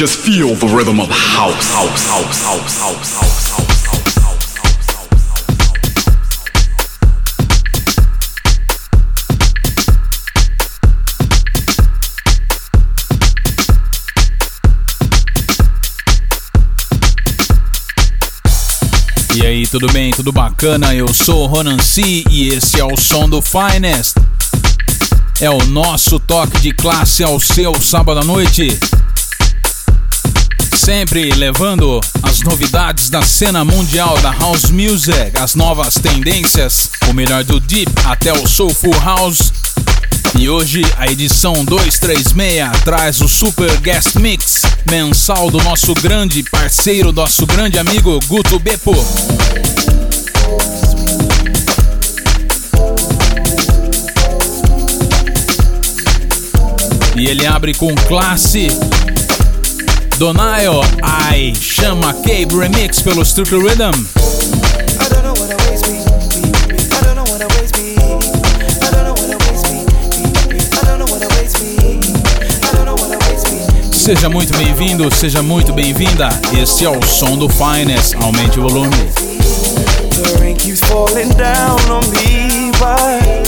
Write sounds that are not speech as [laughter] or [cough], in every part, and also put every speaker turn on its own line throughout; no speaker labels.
Just feel the rhythm of house, house, house, house, house, house.
E aí, tudo bem? Tudo bacana? Eu sou o Ronan C e esse é o som do Finest. É o nosso toque de classe ao seu sábado à noite. Sempre levando as novidades da cena mundial da house music, as novas tendências, o melhor do deep até o soulful house e hoje a edição 236 traz o Super Guest Mix mensal do nosso grande parceiro, nosso grande amigo Guto Beppo. E ele abre com classe. Donaio, I chama Cabe Remix pelo Strictly Rhythm. Seja muito bem-vindo, seja muito bem-vinda. Esse é o som do Finest. Aumente o volume. The rain keeps falling down on me, but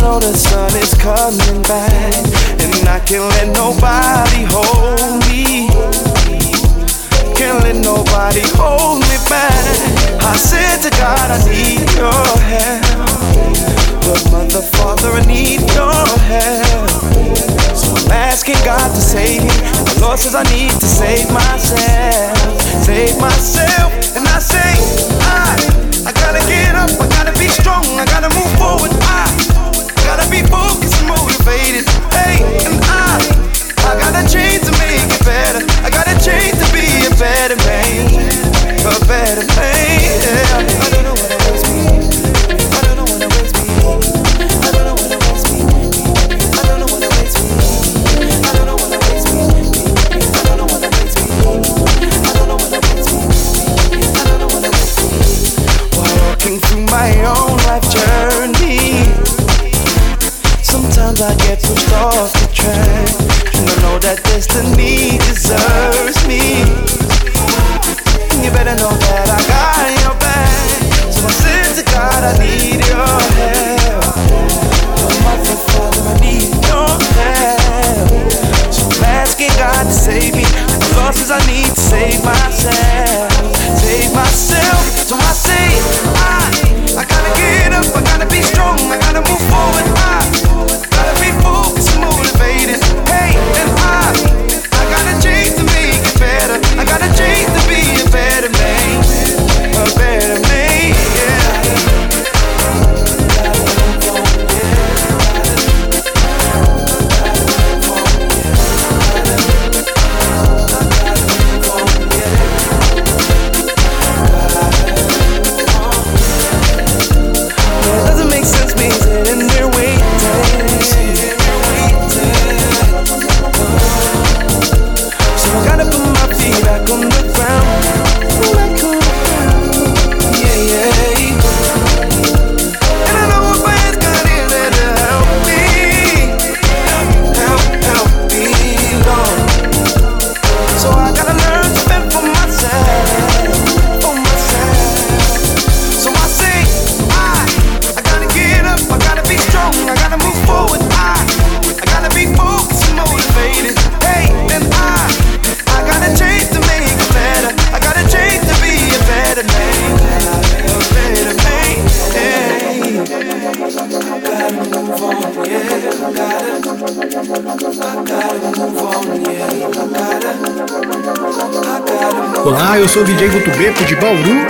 know the sun is coming back, and I can't let nobody hold me. Can't let nobody hold me back. I said to God, I need your help, but mother, father, I need your help. So I'm asking God to save me. The Lord says I need to save myself, save myself. And I say, I, I gotta get up, I gotta be strong, I gotta move a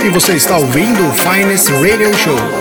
e você está ouvindo o Finest Radio Show.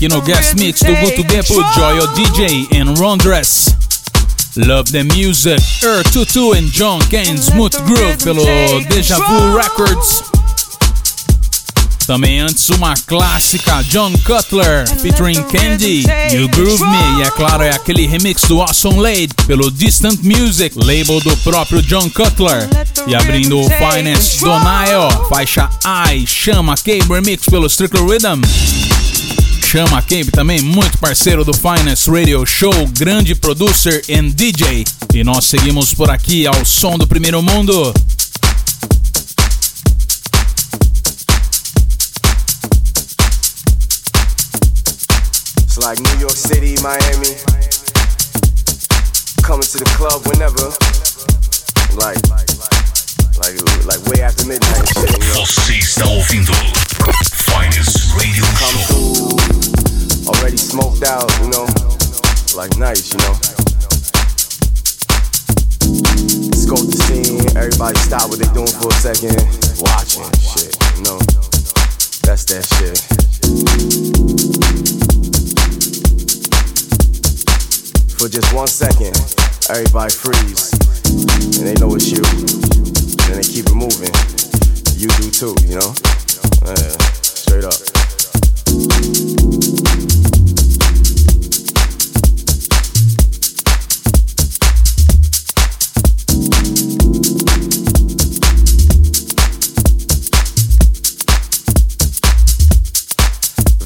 aqui no guest mix do Guto Beppo, Joyo DJ and Rondress. Love the Music, Earth Tutu and John Kane Smooth Groove pelo Deja Vu Records. Também antes uma clássica John Cutler featuring Candy, You Groove Me e é claro é aquele remix do Awesome Lade pelo Distant Music, label do próprio John Cutler. E abrindo o Finest Donaio, faixa I Chama Cable Remix pelo Strictly Rhythm. Chama Cape, também, muito parceiro do Finance Radio Show, grande producer e DJ. E nós seguimos por aqui ao som do primeiro mundo.
It's like New York City, Miami. Coming to the club whenever. Like, like, like way after midnight. Shit, you know?
Você está ouvindo. Radio show.
Already smoked out, you know, like nice, you know. Scope the scene, everybody stop what they doing for a second, watching shit, you. That's that shit. For just one second, everybody freeze, and they know it's you, and they keep it moving. You do too, you know up.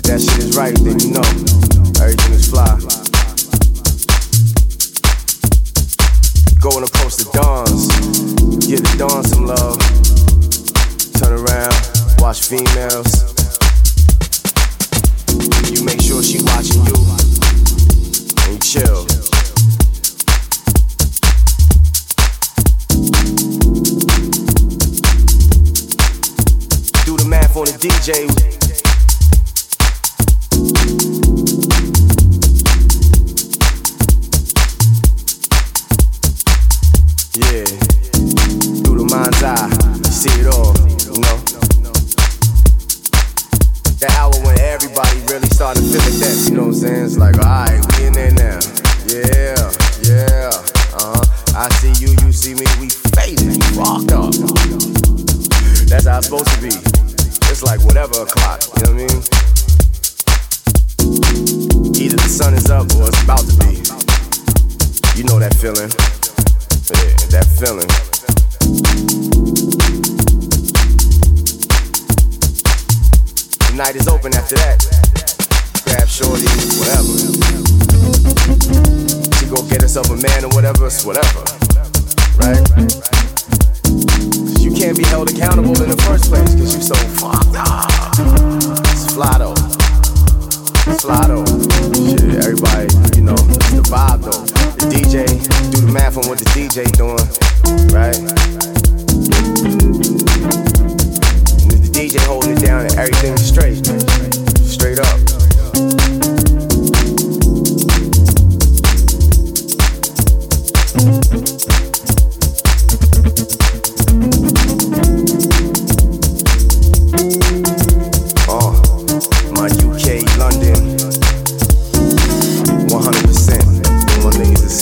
that shit is right, then you know everything is fly. Go and the the some love. Turn around, watch females. You make sure she watching you, and chill. Do the math on the DJ.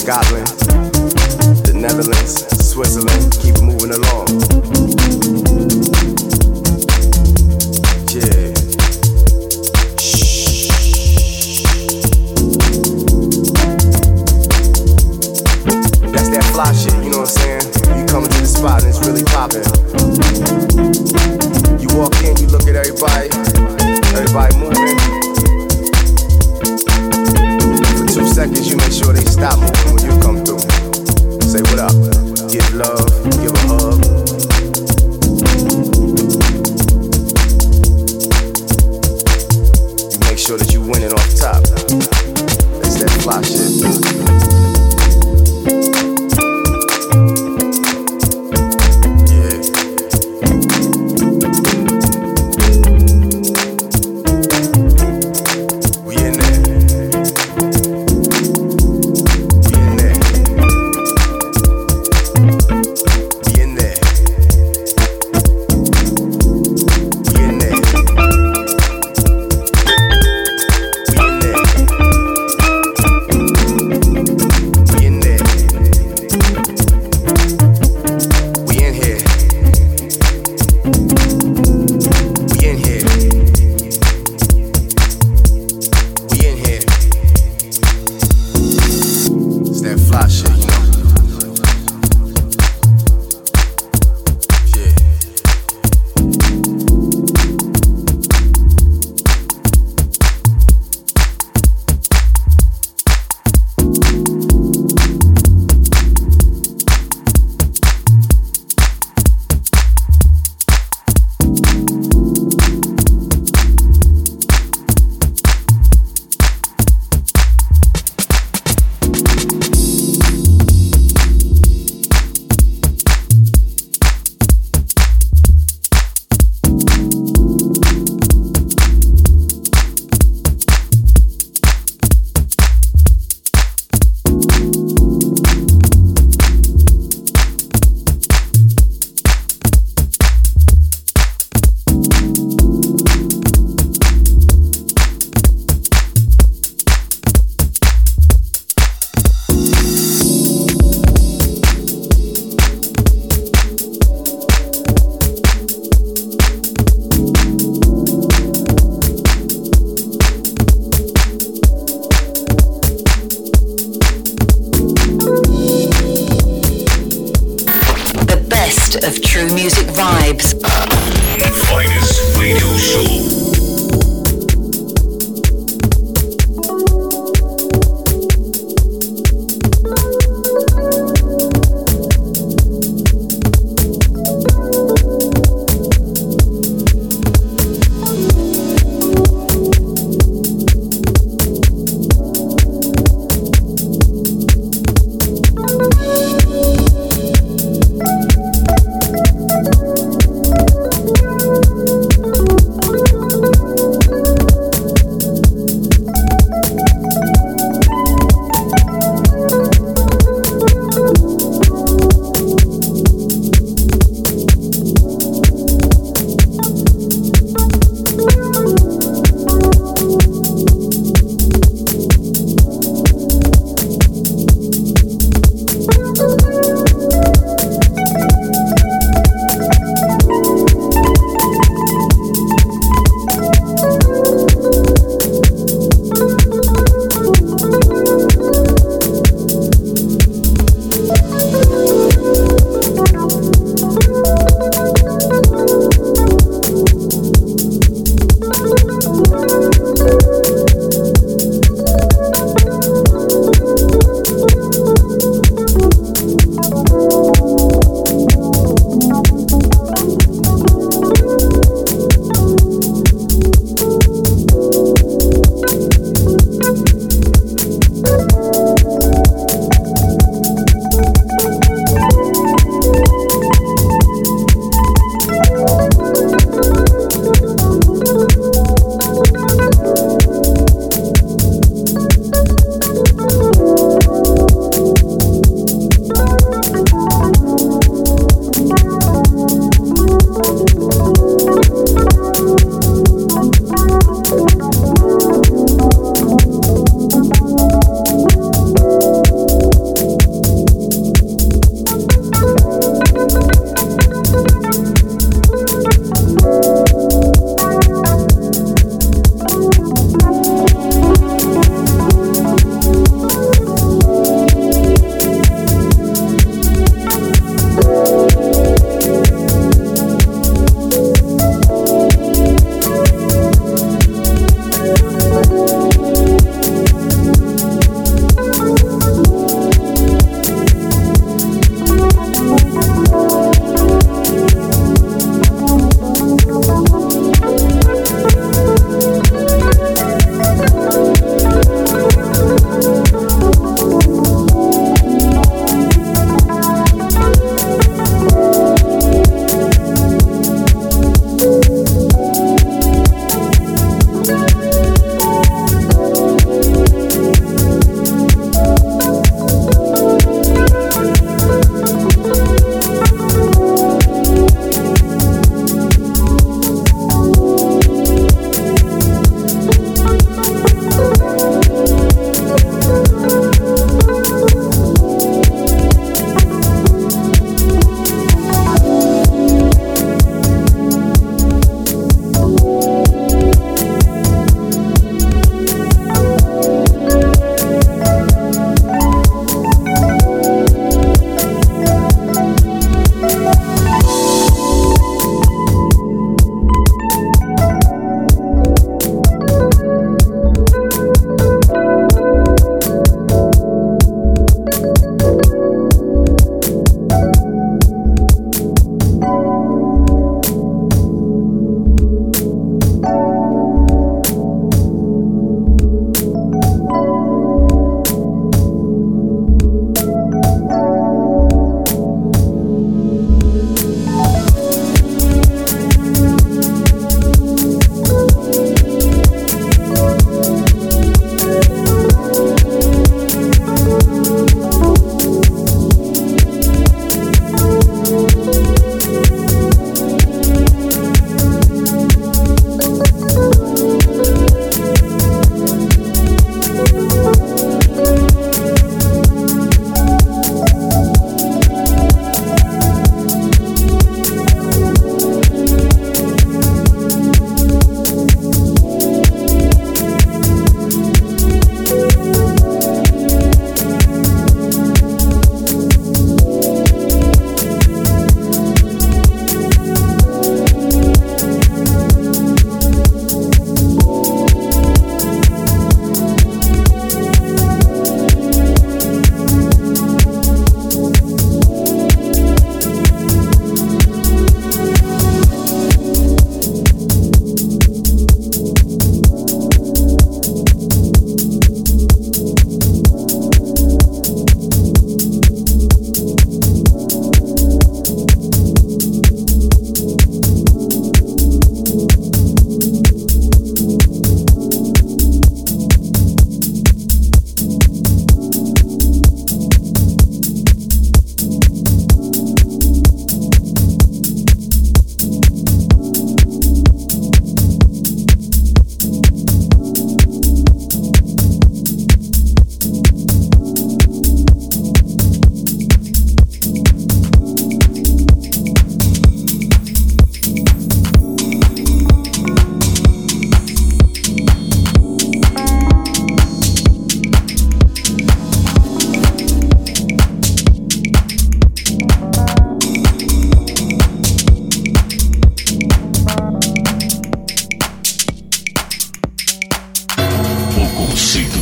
Scotland, the Netherlands, Switzerland, keep moving along.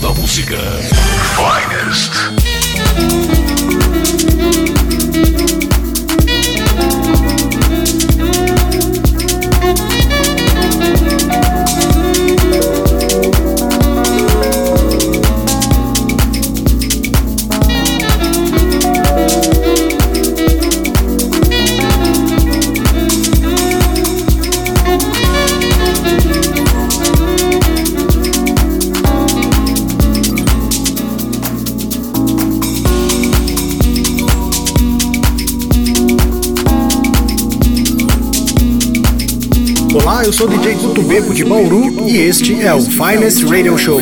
da música.
Finest.
Eu sou DJ Guto Bebo de Bauru e este é o Finest Radio Show.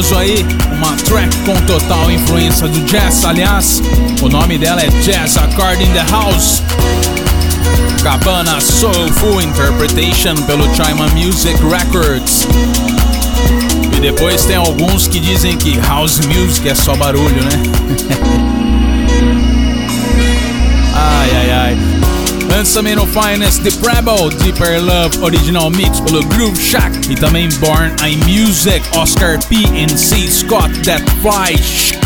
Talentoso aí. Uma track com total influência do jazz. Aliás, o nome dela é Jazz Accord in the House. Cabana Soulful Interpretation pelo Chima Music Records. E depois tem alguns que dizem que House Music é só barulho, né? [laughs] ai, ai, ai. Antes também no Finest The Rebel Deeper Love Original Mix pelo Groove Shack e também Born I Music Oscar P and C Scott That Fly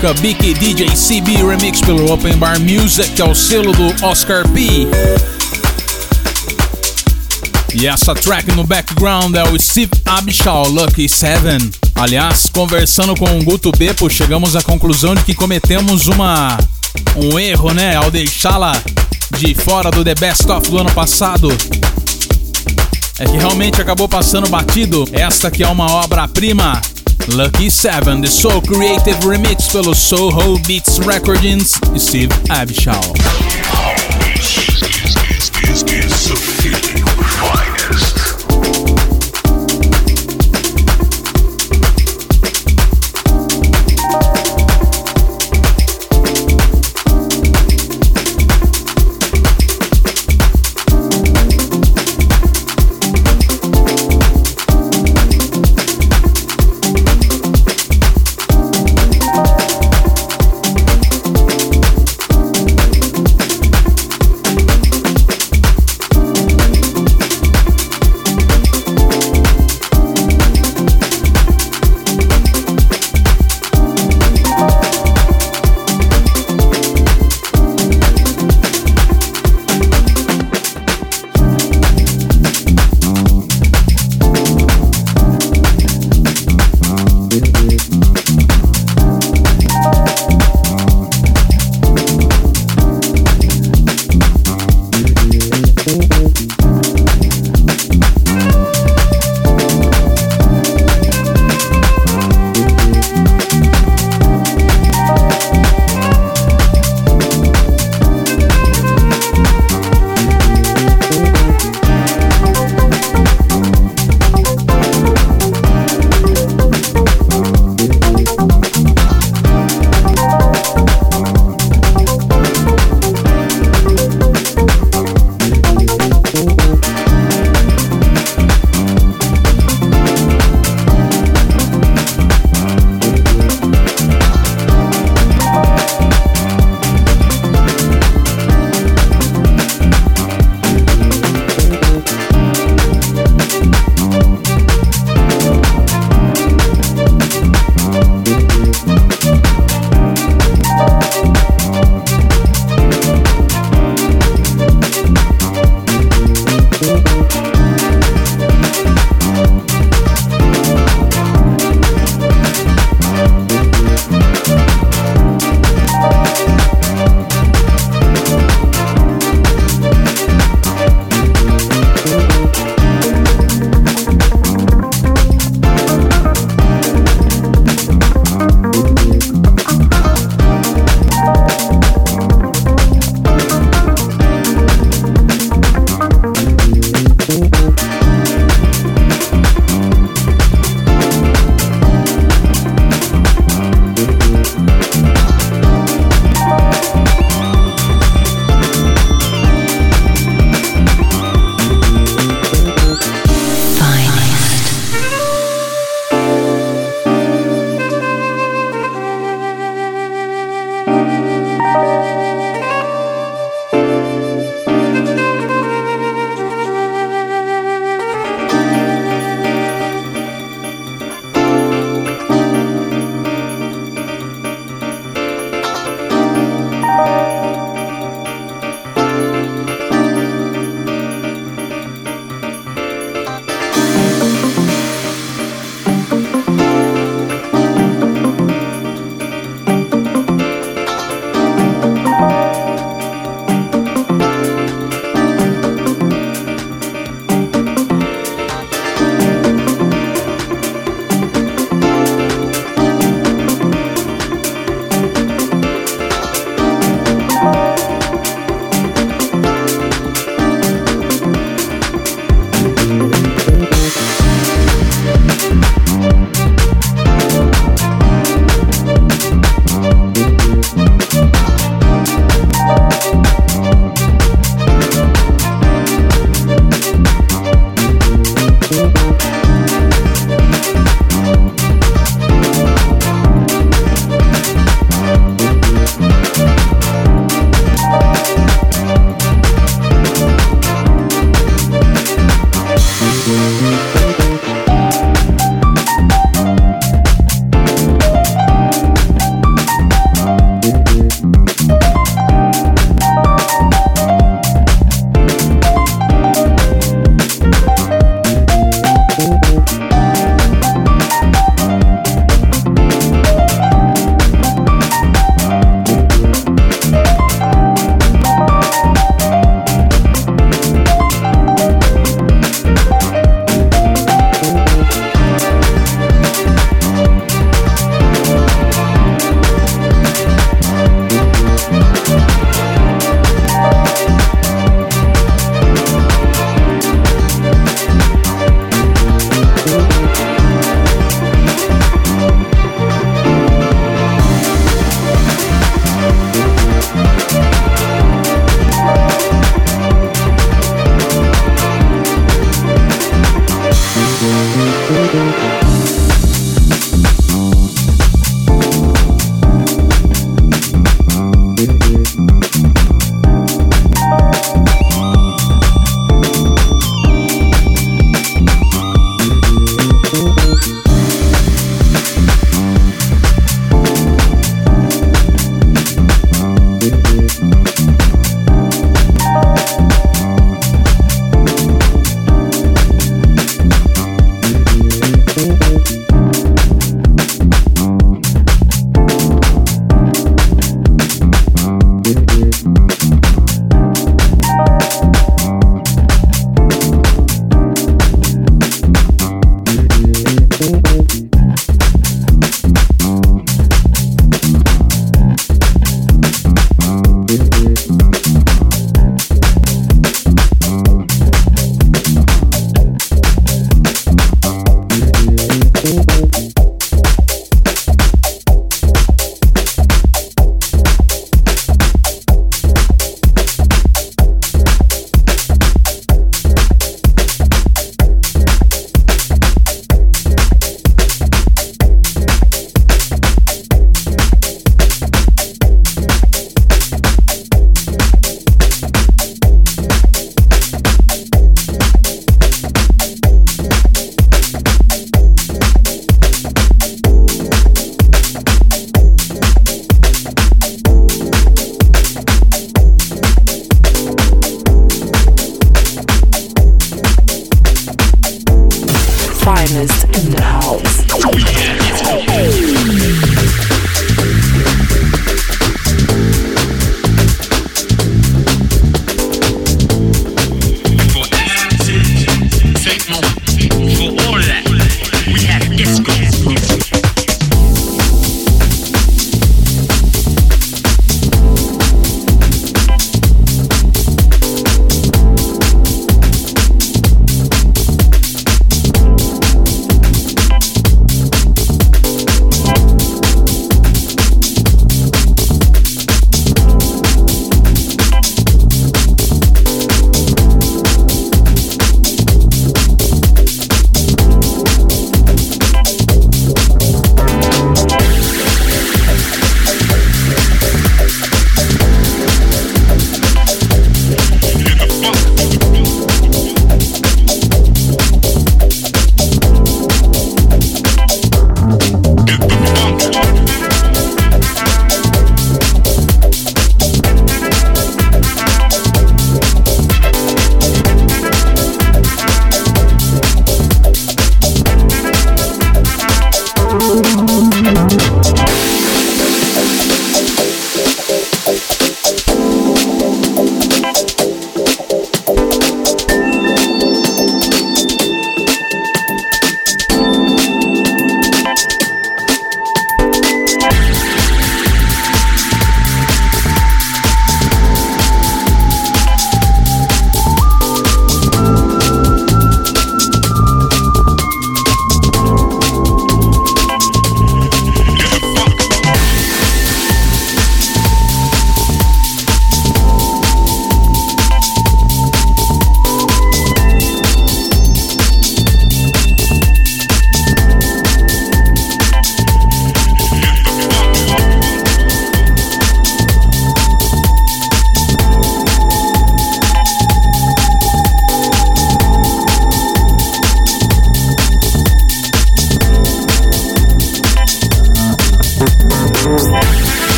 Kabiki DJ CB Remix pelo Open Bar Music que é o selo do Oscar P. E essa track no background é o Steve Abshaw Lucky 7. Aliás, conversando com o Guto Beppo, chegamos à conclusão de que cometemos uma um erro, né, ao deixá-la de fora do The Best Of do ano passado. É que realmente acabou passando batido. Esta que é uma obra-prima. Lucky Seven, The Soul Creative Remix pelo Soho Beats Recordings e Steve Abshaw.
Is.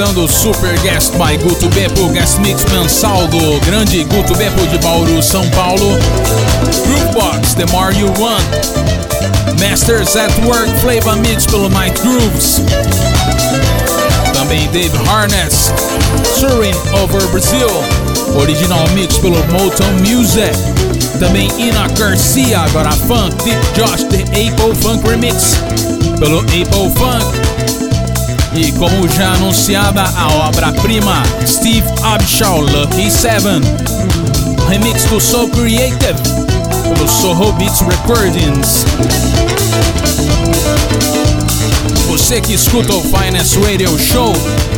Finalizando o Super Guest by Guto Beppo, Guest Mix mensal do grande Guto Beppo de Bauru, São Paulo. Groovebox, The More You Want. Masters at Work, Flavor Mix pelo Night Grooves. Também Dave Harness, Surin Over Brazil. Original Mix pelo Motown Music. Também Ina Garcia, agora Funk, Deep Josh, The Apple Funk Remix. Pelo Apple Funk. E como já anunciada, a obra-prima Steve Abshaw Lucky Seven, remix do Soul Creative pelo Soho Beats Recordings. Você que escuta o Finest Radio Show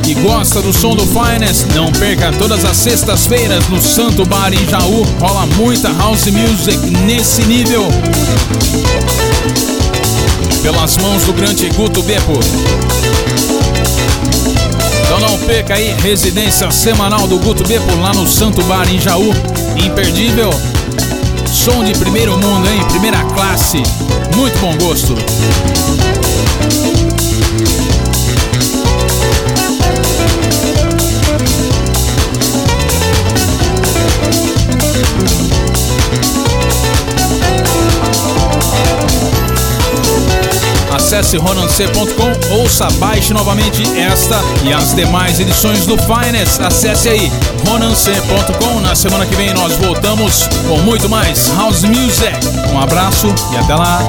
e gosta do som do Finest, não perca todas as sextas-feiras no Santo Bar em Jaú. Rola muita house music nesse nível. Pelas mãos do grande Guto Beppo. Então não perca aí, residência semanal do Guto Beppo lá no Santo Bar em Jaú. Imperdível. Som de primeiro mundo, hein? Primeira classe. Muito bom gosto. Acesse ronancê.com, ouça, baixe novamente esta e as demais edições do Finest. Acesse aí ronancê.com. Na semana que vem nós voltamos com muito mais House Music. Um abraço e até lá.